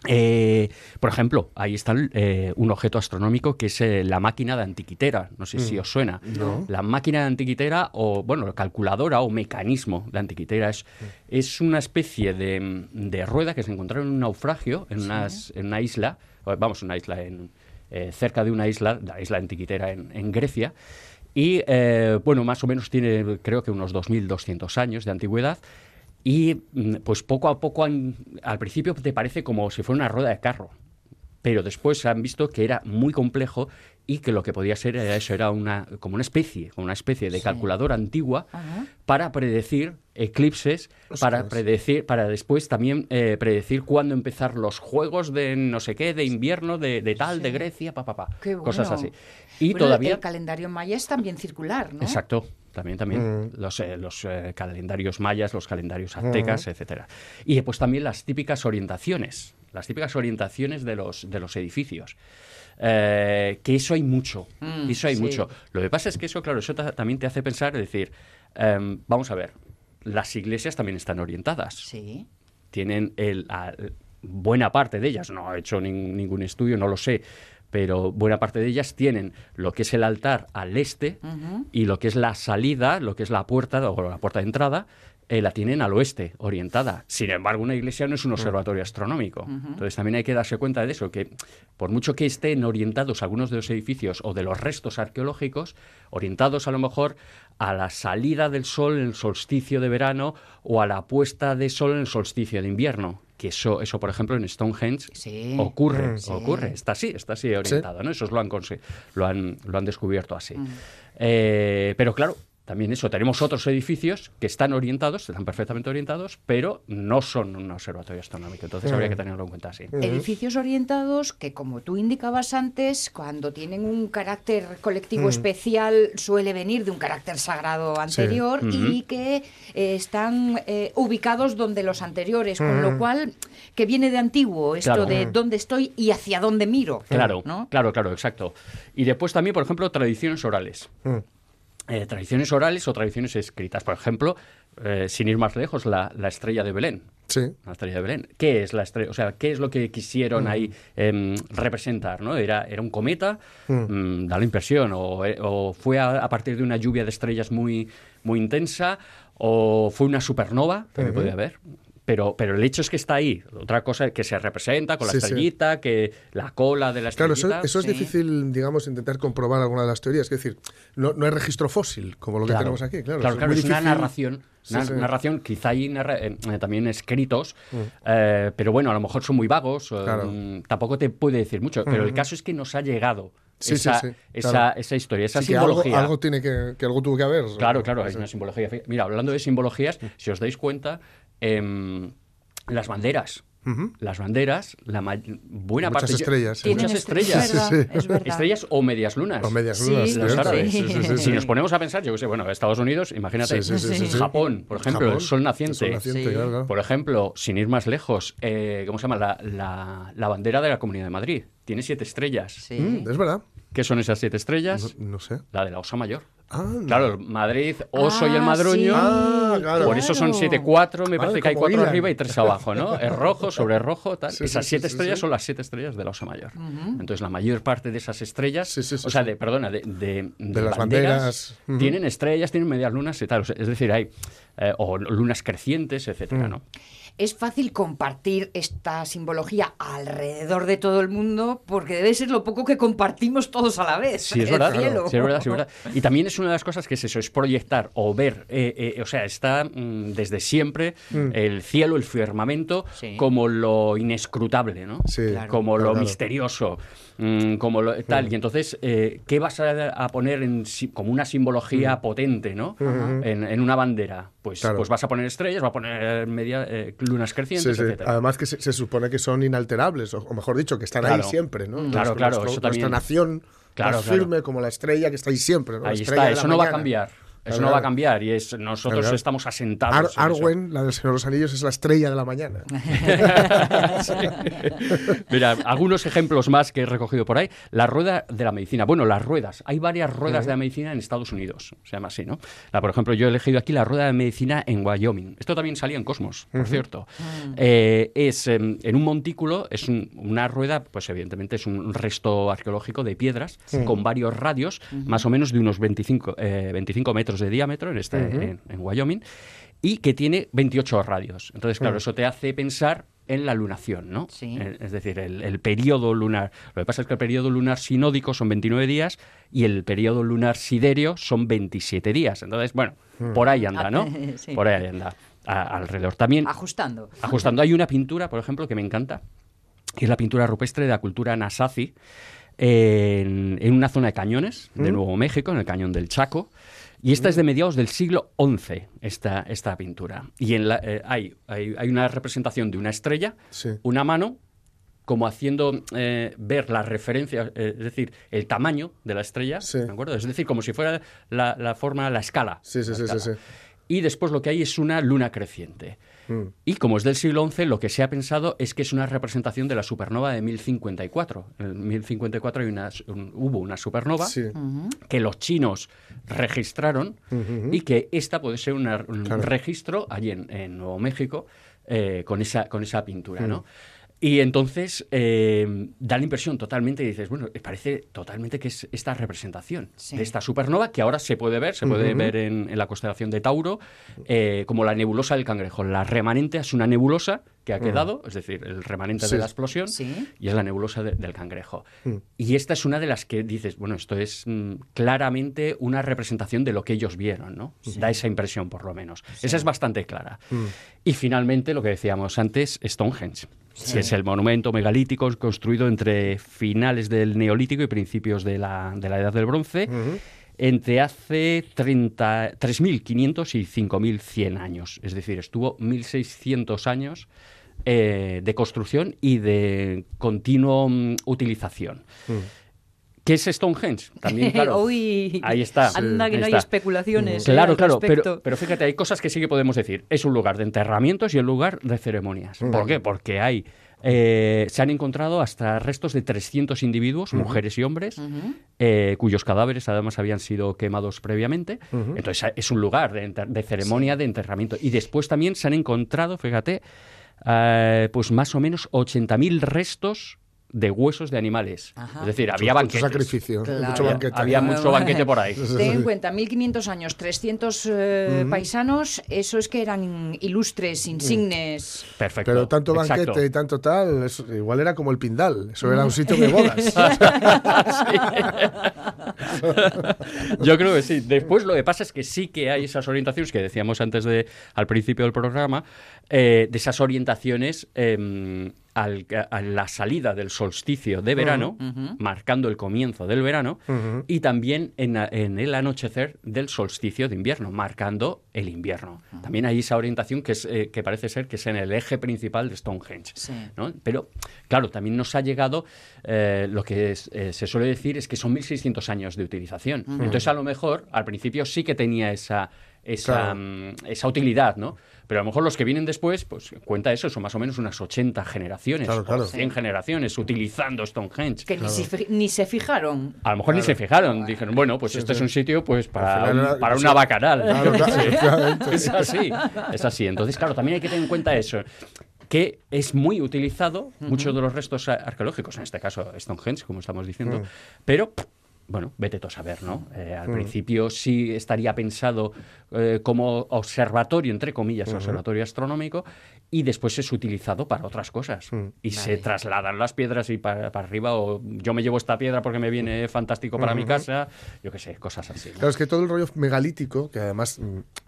Eh, por ejemplo, ahí está un objeto astronómico que es la máquina de antiquitera. No sé si os suena. La máquina de antiquitera, o bueno, calculadora o mecanismo de antiquitera, es, es una especie de, rueda que se encontró en un naufragio en, en una isla vamos, una isla en, eh, cerca de una isla, la isla antiquitera en, Grecia, y eh, bueno, más o menos tiene creo que unos 2.200 años de antigüedad, y mm, pues poco a poco, al principio te parece como si fuera una rueda de carro, pero después han visto que era muy complejo y que lo que podía ser era eso, era una, como una especie, una especie de calculadora antigua para predecir eclipses, para predecir, para después también eh, predecir cuándo empezar los juegos de no sé qué, de invierno, de, tal, de Grecia, pa, pa, pa, cosas así. Y todavía... El calendario maya es también circular, ¿no? Exacto. También, también mm. los, eh, los eh, calendarios mayas, los calendarios aztecas, mm. etcétera. Y después también las típicas orientaciones, las típicas orientaciones de los, de los edificios. Eh, que eso hay mucho, mm, eso hay mucho. Lo que pasa es que eso, claro, eso también te hace pensar, es decir, em, vamos a ver, las iglesias también están orientadas. Sí. Tienen el, buena parte de ellas, no he hecho ningún estudio, no lo sé, pero buena parte de ellas tienen lo que es el altar al este y lo que es la salida, lo que es la puerta o la puerta de entrada, eh, la tienen al oeste, orientada. Sin embargo, una iglesia no es un observatorio astronómico. Entonces también hay que darse cuenta de eso, que por mucho que estén orientados algunos de los edificios o de los restos arqueológicos, orientados a lo mejor a la salida del sol en el solsticio de verano o a la puesta de sol en el solsticio de invierno que eso, eso por ejemplo, en Stonehenge ocurre, mm. ocurre, está así, está así orientado, ¿no? Esos lo han, lo han, lo han descubierto así. Mm. Eh, pero claro, también eso, tenemos otros edificios que están orientados, están perfectamente orientados, pero no son un observatorio astronómico. Entonces habría que tenerlo en cuenta así. Edificios orientados que, como tú indicabas antes, cuando tienen un carácter colectivo especial, suele venir de un carácter sagrado anterior y que eh, están eh, ubicados donde los anteriores, con lo cual que viene de antiguo esto de dónde estoy y hacia dónde miro. Claro, claro, claro, exacto. Y después también, por ejemplo, tradiciones orales. Eh, tradiciones orales o tradiciones escritas. Por ejemplo, eh, sin ir más lejos, la, estrella de Belén. Sí. La estrella de Belén. ¿Qué es la estrella? O sea, ¿qué es lo que quisieron mm. ahí em, representar? ¿no? ¿Era, ¿Era un cometa? Mm. Mm, da la impresión. ¿O, eh, fue a, partir de una lluvia de estrellas muy, muy intensa? ¿O fue una supernova? También puede haber. Pero, pero el hecho es que está ahí. Otra cosa es que se representa con la estrellita, que la cola de la estrellita. Claro, eso, es difícil, digamos, intentar comprobar alguna de las teorías. Es decir, no, no hay registro fósil, como lo que tenemos aquí. Claro, claro, es, una narración. Una narración, quizá hay eh, también escritos, mm. eh, pero bueno, a lo mejor son muy vagos, eh, tampoco te puede decir mucho, pero el caso es que nos ha llegado esa, esa, esa, historia, esa simbología. Algo, tiene que, que, algo tuvo que haber. Claro, claro, hay una simbología. Mira, hablando de simbologías, mm. si os dais cuenta, Em, las banderas. Las banderas, la buena muchas parte. Estrellas, muchas estrellas. Estrellas o medias lunas. O medias lunas, sí, Si nos ponemos a pensar, yo que sé, bueno, Estados Unidos, imagínate. Japón, por ejemplo, el sol naciente. Por ejemplo, sin ir más lejos, eh, ¿cómo se llama? La, la, bandera de la Comunidad de Madrid. Tiene siete estrellas. Mm, es verdad. ¿Qué son esas siete estrellas? No, sé. La de la Osa Mayor. Claro, Madrid, Oso y el ah, Madroño. Ah, por eso son 7-4, me parece que hay 4 arriba y 3 abajo, ¿no? Es rojo sobre rojo, tal. esas 7 estrellas son las 7 estrellas de la Osa Mayor. Entonces, la mayor parte de esas estrellas, o sea, de, perdona, de, de, de las banderas, tienen estrellas, tienen medias lunas y tal. es decir, hay eh, o lunas crecientes, etcétera, ¿no? Es fácil compartir esta simbología alrededor de todo el mundo porque debe ser lo poco que compartimos todos a la vez. Sí, es verdad. Sí, es verdad, sí, es verdad. Y también es una de las cosas que es eso, es proyectar o ver, eh, eh, o sea, está mm, desde siempre mm. el cielo, el firmamento, como lo inescrutable, ¿no? Sí, como lo misterioso. Mm, como tal. Y entonces, eh, ¿qué vas a, poner en, como una simbología potente, ¿no? en, una bandera? Pues, pues vas a poner estrellas, vas a poner media, eh, lunas crecientes, etc. Además que se, supone que son inalterables, o, mejor dicho, que están ahí siempre, ¿no? Claro, claro. eso también... Nuestra nación claro, firme como la estrella que está ahí siempre, Ahí está, eso no va a cambiar. Eso no va a cambiar y es nosotros estamos asentados. Arwen, la del Señor de los Anillos, es la estrella de la mañana. Mira, algunos ejemplos más que he recogido por ahí. La rueda de la medicina. Bueno, las ruedas. Hay varias ruedas de la medicina en Estados Unidos. Se llama así, ¿no? por ejemplo, yo he elegido aquí la rueda de medicina en Wyoming. Esto también salía en Cosmos, por cierto. Mm. Eh, es em, en un montículo, es una rueda, pues evidentemente es un resto arqueológico de piedras con varios radios, más o menos de unos 25, 25 eh, de diámetro en, este, en, Wyoming y que tiene 28 radios. Entonces, claro, eso te hace pensar en la lunación, ¿no? Es decir, el, periodo lunar. Lo que pasa es que el periodo lunar sinódico son 29 días y el periodo lunar siderio son 27 días. Entonces, bueno, por ahí anda, ¿no? Por ahí anda. alrededor. También. Ajustando. Ajustando. Hay una pintura, por ejemplo, que me encanta, que es la pintura rupestre de la cultura Nasazi, en, una zona de cañones de Nuevo México, en el cañón del Chaco. Y esta es de mediados del siglo XI, esta, esta pintura. Y en la, eh, hay, hay, una representación de una estrella, una mano, como haciendo eh, ver la referencia, eh, es decir, el tamaño de la estrella, ¿de acuerdo? Es decir, como si fuera la, la forma, la escala. Sí, sí, sí, sí, Y después lo que hay es una luna creciente. Mm. Y como es del siglo XI, lo que se ha pensado es que es una representación de la supernova de 1054. En 1054 hay una, hubo una supernova que los chinos registraron y que esta puede ser un registro allí en, Nuevo México eh, con, esa, con esa pintura, ¿no? Mm. Y entonces eh, da la impresión totalmente, y dices, bueno, parece totalmente que es esta representación de esta supernova que ahora se puede ver, se puede ver en, la constelación de Tauro, eh, como la nebulosa del cangrejo. La remanente es una nebulosa que ha quedado, es decir, el remanente de la explosión, y es la nebulosa del cangrejo. Mm. Y esta es una de las que dices, bueno, esto es mm, claramente una representación de lo que ellos vieron, ¿no? Da esa impresión, por lo menos. Esa es bastante clara. Mm. Y finalmente, lo que decíamos antes, Stonehenge que es el monumento megalítico construido entre finales del Neolítico y principios de la, de la Edad del Bronce. entre hace 3.500 y 5.100 años. Es decir, estuvo 1.600 años eh, de construcción y de continuo mm, utilización. ¿Qué es Stonehenge? También, claro. ahí está. Anda que no hay especulaciones. Claro, claro, pero, pero, fíjate, hay cosas que sí que podemos decir. Es un lugar de enterramientos y un lugar de ceremonias. ¿Por qué? Porque hay eh, se han encontrado hasta restos de 300 individuos, mujeres y hombres, eh, cuyos cadáveres además habían sido quemados previamente. Entonces es un lugar de, ceremonia de enterramiento. Y después también se han encontrado, fíjate, eh, pues más o menos 80.000 restos de huesos de animales. Es decir, había banquetes. sacrificio, mucho banquete. Había mucho banquete por ahí. Ten en cuenta, 1500 años, 300 eh, paisanos, eso es que eran ilustres, insignes. Perfecto. Pero tanto banquete y tanto tal, igual era como el Pindal, eso era un sitio de bodas. Yo creo que sí. Después lo que pasa es que sí que hay esas orientaciones que decíamos antes de al principio del programa, eh, de esas orientaciones em, a la salida del solsticio de verano, marcando el comienzo del verano, y también en, el anochecer del solsticio de invierno, marcando el invierno. También hay esa orientación que, es, eh, que parece ser que es en el eje principal de Stonehenge. Pero, claro, también nos ha llegado, eh, lo que se suele decir es que son 1.600 años de utilización. Entonces, a lo mejor, al principio sí que tenía esa esa, mm, esa utilidad, ¿no? Pero a lo mejor los que vienen después, pues cuenta eso, son más o menos unas 80 generaciones, o 100 generaciones utilizando Stonehenge. Que ni, se, fijaron. A lo mejor ni se fijaron. Dijeron, bueno, pues este es un sitio pues para, para una bacanal. es así, es así. Entonces, claro, también hay que tener en cuenta eso que es muy utilizado, muchos de los restos arqueológicos, en este caso Stonehenge, como estamos diciendo, mm. pero bueno, vete tú a saber, ¿no? Eh, al mm. principio sí estaría pensado eh, como observatorio, entre comillas, observatorio astronómico, y después es utilizado para otras cosas. Mm. Y se trasladan las piedras y para, arriba, o yo me llevo esta piedra porque me viene fantástico para mi casa, yo qué sé, cosas así. Claro, es que todo el rollo megalítico, que además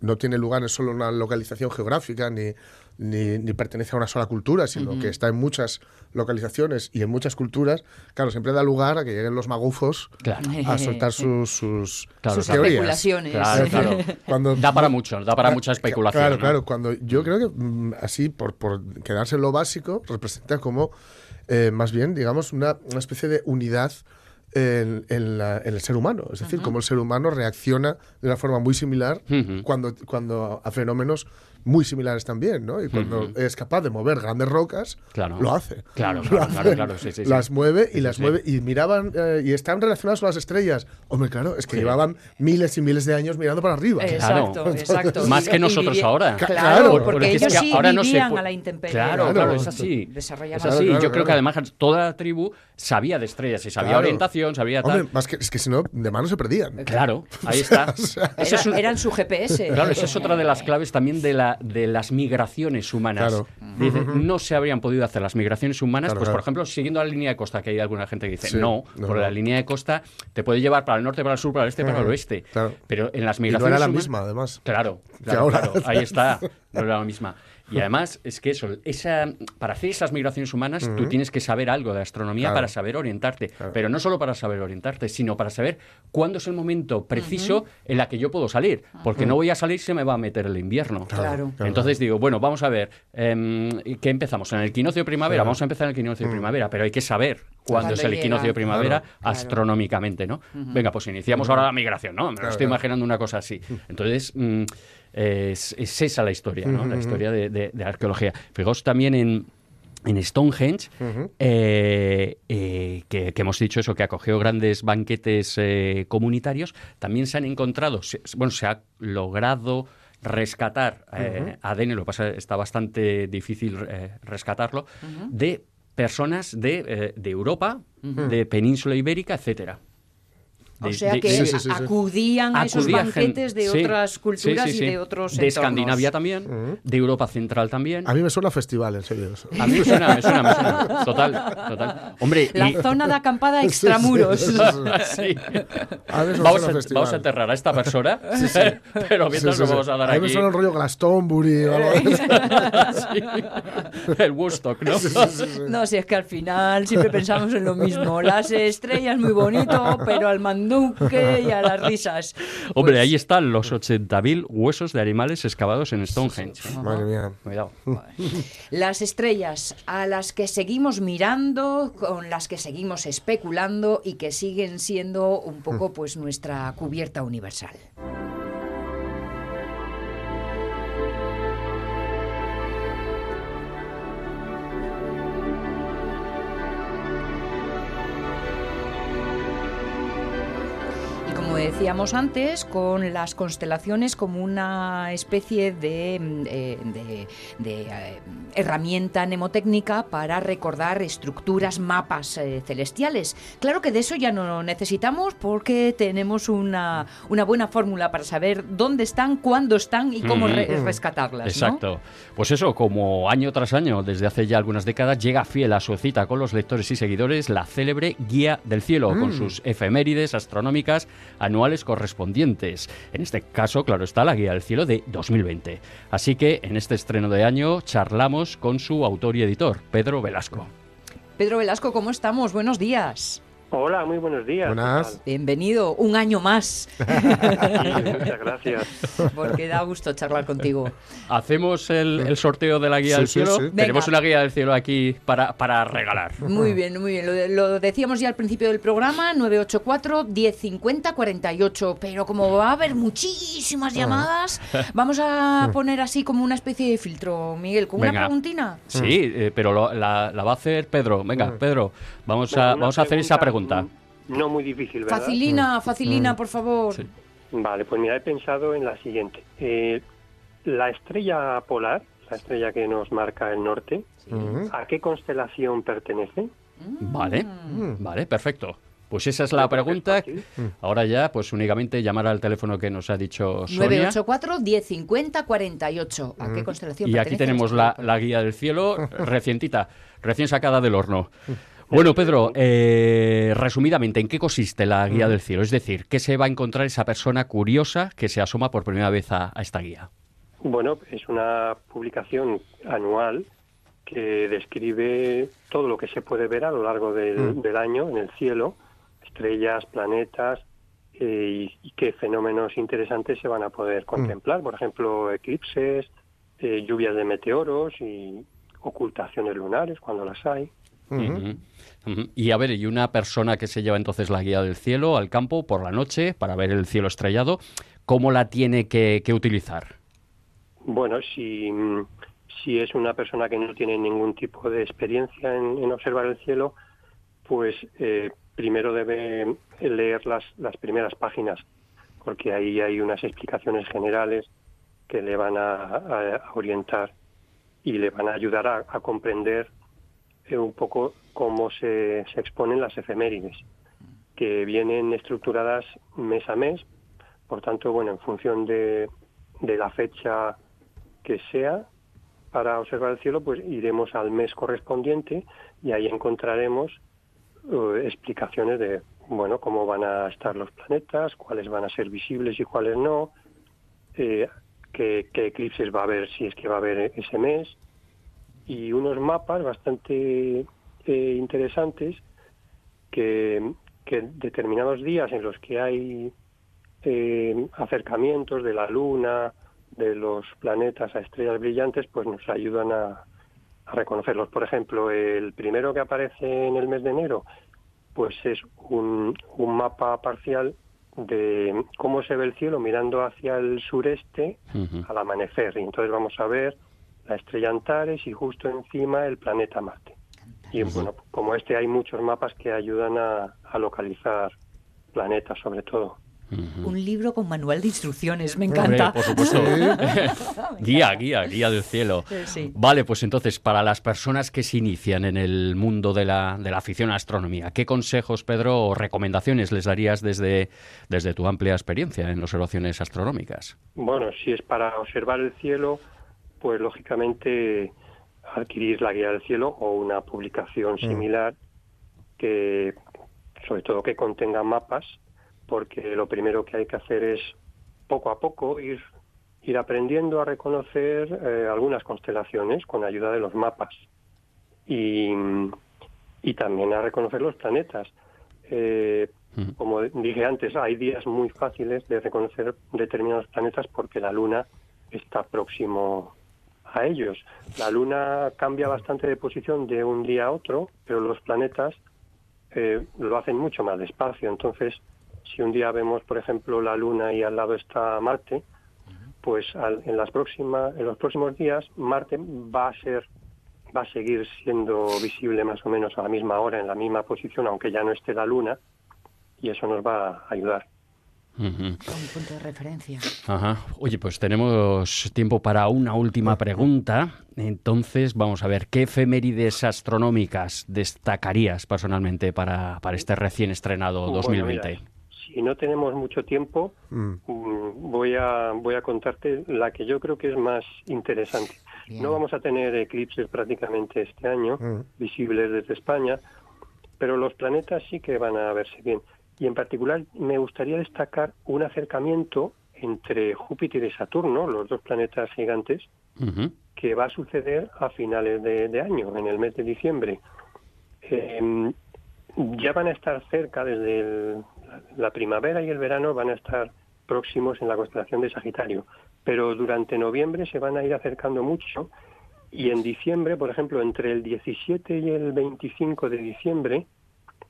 no tiene lugar en solo una localización geográfica, ni ni, pertenece a una sola cultura, sino que está en muchas localizaciones y en muchas culturas, claro, siempre da lugar a que lleguen los magufos a soltar sus, sus, especulaciones. Cuando, da para mucho, da para mucha especulación. Claro, claro. Cuando yo creo que mm, así, por, por quedarse en lo básico, representa como eh, más bien, digamos, una, una especie de unidad en, el ser humano. Es decir, cómo el ser humano reacciona de una forma muy similar cuando, cuando a fenómenos muy similares también, ¿no? Y cuando es capaz de mover grandes rocas, lo hace. Claro, claro, claro, sí, sí, Las mueve y las mueve y miraban eh, y están relacionados con las estrellas. Hombre, claro, es que llevaban miles y miles de años mirando para arriba. Exacto, exacto. Más que nosotros ahora. Claro, porque, ellos sí ahora vivían a la intemperie. Claro, claro, es así. Es así. Yo creo que además toda la tribu sabía de estrellas y sabía orientación, sabía tal. Hombre, más que, es que si no, de mano se perdían. Claro, ahí está. eran su GPS. Claro, esa es otra de las claves también de, la, de las migraciones humanas. Dice, no se habrían podido hacer las migraciones humanas, pues por ejemplo, siguiendo la línea de costa, que hay alguna gente que dice, no, por la línea de costa te puede llevar para el norte, para el sur, para el este, para el oeste. Pero en las migraciones. no era la misma, además. Claro, claro, claro, ahí está, no era la misma. Y además es que eso, esa, para hacer esas migraciones humanas, tú tienes que saber algo de astronomía para saber orientarte. Pero no solo para saber orientarte, sino para saber cuándo es el momento preciso en la que yo puedo salir. Porque no voy a salir, se me va a meter el invierno. Claro. Entonces digo, bueno, vamos a ver, eh, ¿qué empezamos? ¿En el equinoccio de primavera? Vamos a empezar en el equinoccio de primavera, pero hay que saber cuándo es el equinoccio de primavera astronómicamente, ¿no? Venga, pues iniciamos ahora la migración, ¿no? Me estoy imaginando una cosa así. Entonces... Mm, es, esa la historia, ¿no? la historia de, de, arqueología. Fijaos también en, en Stonehenge, eh, eh, que, hemos dicho eso, que acogió grandes banquetes eh, comunitarios, también se han encontrado, bueno, se ha logrado rescatar ADN, lo que pasa está bastante difícil rescatarlo, de personas de, de Europa, de península ibérica, etcétera o sea que acudían a esos banquetes de otras culturas y de otros De Escandinavia también, de Europa Central también. A mí me suena festival, en serio. A mí me suena, me suena, me suena. Total, total. Hombre, La zona de acampada extramuros. sí, vamos, a, vamos, a, enterrar a esta persona, pero mientras nos vamos a dar a mí me suena el rollo Glastonbury o algo El Woodstock, ¿no? No, si es que al final siempre pensamos en lo mismo. Las estrellas muy bonito, pero al mandar Y a las risas. Hombre, pues ahí están los 80.000 huesos de animales excavados en Stonehenge. Madre mía. Cuidado. Las estrellas a las que seguimos mirando, con las que seguimos especulando y que siguen siendo un poco pues nuestra cubierta universal. Decíamos antes, con las constelaciones como una especie de, mm, eh, eh, herramienta mnemotécnica para recordar estructuras, mapas eh, celestiales. Claro que de eso ya no necesitamos porque tenemos una, una buena fórmula para saber dónde están, cuándo están y cómo rescatarlas. Exacto. Pues eso, como año tras año, desde hace ya algunas décadas, llega fiel a su cita con los lectores y seguidores la célebre Guía del Cielo, con mm. sus efemérides astronómicas anuales correspondientes. En este caso, claro está, la Guía del Cielo de 2020. Así que en este estreno de año charlamos con su autor y editor, Pedro Velasco. Pedro Velasco, ¿cómo estamos? Buenos días. Hola, muy buenos días. Buenas. Bienvenido, un año más. muchas gracias. Porque da gusto charlar contigo. Hacemos el, sorteo de la guía del cielo. Tenemos una guía del cielo aquí para, para regalar. Muy bien, muy bien. Lo, decíamos ya al principio del programa, 984 1050 48. Pero como va a haber muchísimas ah. llamadas, vamos a poner así como una especie de filtro, Miguel, con una preguntina. Sí, eh, pero la, va a hacer Pedro. Venga, Pedro, vamos a, vamos a hacer esa pregunta. No muy difícil, ¿verdad? Facilina, mm. facilina, mm. por favor. Vale, pues mira, he pensado en la siguiente. Eh, la estrella polar, la estrella que nos marca el norte, ¿a qué constelación pertenece? Mm. Vale, vale, perfecto. Pues esa es la pregunta. Ahora ya, pues únicamente llamar al teléfono que nos ha dicho Sonia. 984-1050-48. ¿A qué constelación Y aquí tenemos la, la, guía del cielo, recientita, recién sacada del horno. Bueno, Pedro, eh, resumidamente, ¿en qué consiste la guía del cielo? Es decir, ¿qué se va a encontrar esa persona curiosa que se asoma por primera vez a, esta guía? Bueno, es una publicación anual que describe todo lo que se puede ver a lo largo del, mm. año en el cielo, estrellas, planetas eh, y, qué fenómenos interesantes se van a poder mm. contemplar. Por ejemplo, eclipses, eh, lluvias de meteoros y ocultaciones lunares cuando las hay. Y a ver, y una persona que se lleva entonces la guía del cielo al campo por la noche para ver el cielo estrellado, ¿cómo la tiene que, utilizar? Bueno, si, si, es una persona que no tiene ningún tipo de experiencia en, observar el cielo, pues eh, primero debe leer las, las primeras páginas, porque ahí hay unas explicaciones generales que le van a, orientar y le van a ayudar a comprender un poco cómo se, se exponen las efemérides, que vienen estructuradas mes a mes, por tanto, bueno, en función de, de la fecha que sea para observar el cielo, pues iremos al mes correspondiente y ahí encontraremos eh, explicaciones de, bueno, cómo van a estar los planetas, cuáles van a ser visibles y cuáles no, eh, qué, qué, eclipses va a haber si es que va a haber ese mes, y unos mapas bastante eh, interesantes que, que, determinados días en los que hay eh, acercamientos de la Luna, de los planetas a estrellas brillantes, pues nos ayudan a, a reconocerlos. Por ejemplo, el primero que aparece en el mes de enero, pues es un, un mapa parcial de cómo se ve el cielo mirando hacia el sureste al amanecer. Y entonces vamos a ver la estrella Antares y justo encima el planeta Marte. Y bueno, como este hay muchos mapas que ayudan a, localizar planetas sobre todo. Un libro con manual de instrucciones, me encanta. por supuesto. guía, guía, guía del cielo. Vale, pues entonces, para las personas que se inician en el mundo de la, de la afición a astronomía, ¿qué consejos, Pedro, o recomendaciones les darías desde, desde tu amplia experiencia en observaciones astronómicas? Bueno, si es para observar el cielo, pues lógicamente adquirir la guía del cielo o una publicación mm. similar que sobre todo que contenga mapas porque lo primero que hay que hacer es poco a poco ir ir aprendiendo a reconocer eh, algunas constelaciones con ayuda de los mapas y, y también a reconocer los planetas eh, mm. como dije antes hay días muy fáciles de reconocer determinados planetas porque la luna está próximo a ellos. La Luna cambia bastante de posición de un día a otro, pero los planetas eh, lo hacen mucho más despacio. Entonces, si un día vemos, por ejemplo, la Luna y al lado está Marte, pues en las próximas, en los próximos días Marte va a ser va a seguir siendo visible más o menos a la misma hora, en la misma posición, aunque ya no esté la Luna, y eso nos va a ayudar. Un punto de referencia. Ajá. Oye, pues tenemos tiempo para una última pregunta. Entonces, vamos a ver, ¿qué efemérides astronómicas destacarías personalmente para, para este recién estrenado 2020? si no tenemos mucho tiempo, mm. Mm, voy, a, voy a contarte la que yo creo que es más interesante. No vamos a tener eclipses prácticamente este año, mm. visibles desde España, pero los planetas sí que van a verse bien. Y en particular me gustaría destacar un acercamiento entre Júpiter y Saturno, los dos planetas gigantes, que va a suceder a finales de, año, en el mes de diciembre. Em, ya van a estar cerca desde la primavera y el verano van a estar próximos en la constelación de Sagitario, pero durante noviembre se van a ir acercando mucho y en diciembre, por ejemplo, entre el 17 y el 25 de diciembre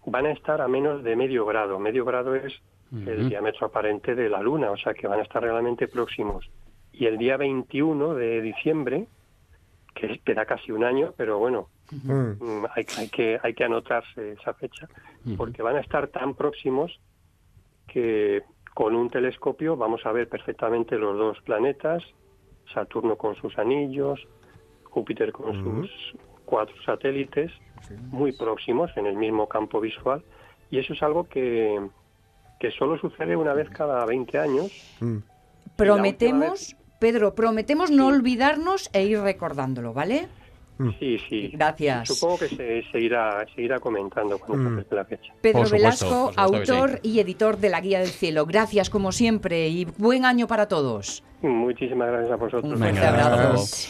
van a estar a menos de medio grado. Medio grado es el diámetro aparente de la Luna, o sea que van a estar realmente próximos. Y el día 21 de diciembre, que queda casi un año, pero bueno, mm, hay, que, hay que anotarse esa fecha, porque van a estar tan próximos que con un telescopio vamos a ver perfectamente los dos planetas, Saturno con sus anillos, Júpiter con sus cuatro satélites, muy próximos en el mismo campo visual, y eso es algo que, que solo sucede una vez cada 20 años. Mm. Prometemos, Pedro, prometemos no olvidarnos e ir recordándolo, ¿vale? Mm. Sí, sí. Gracias. Supongo que se, irá, comentando cuando mm. la fecha. Pedro Velasco, autor y editor de La Guía del Cielo. Gracias como siempre y buen año para todos. Muchísimas gracias a vosotros. Un fuerte abrazo.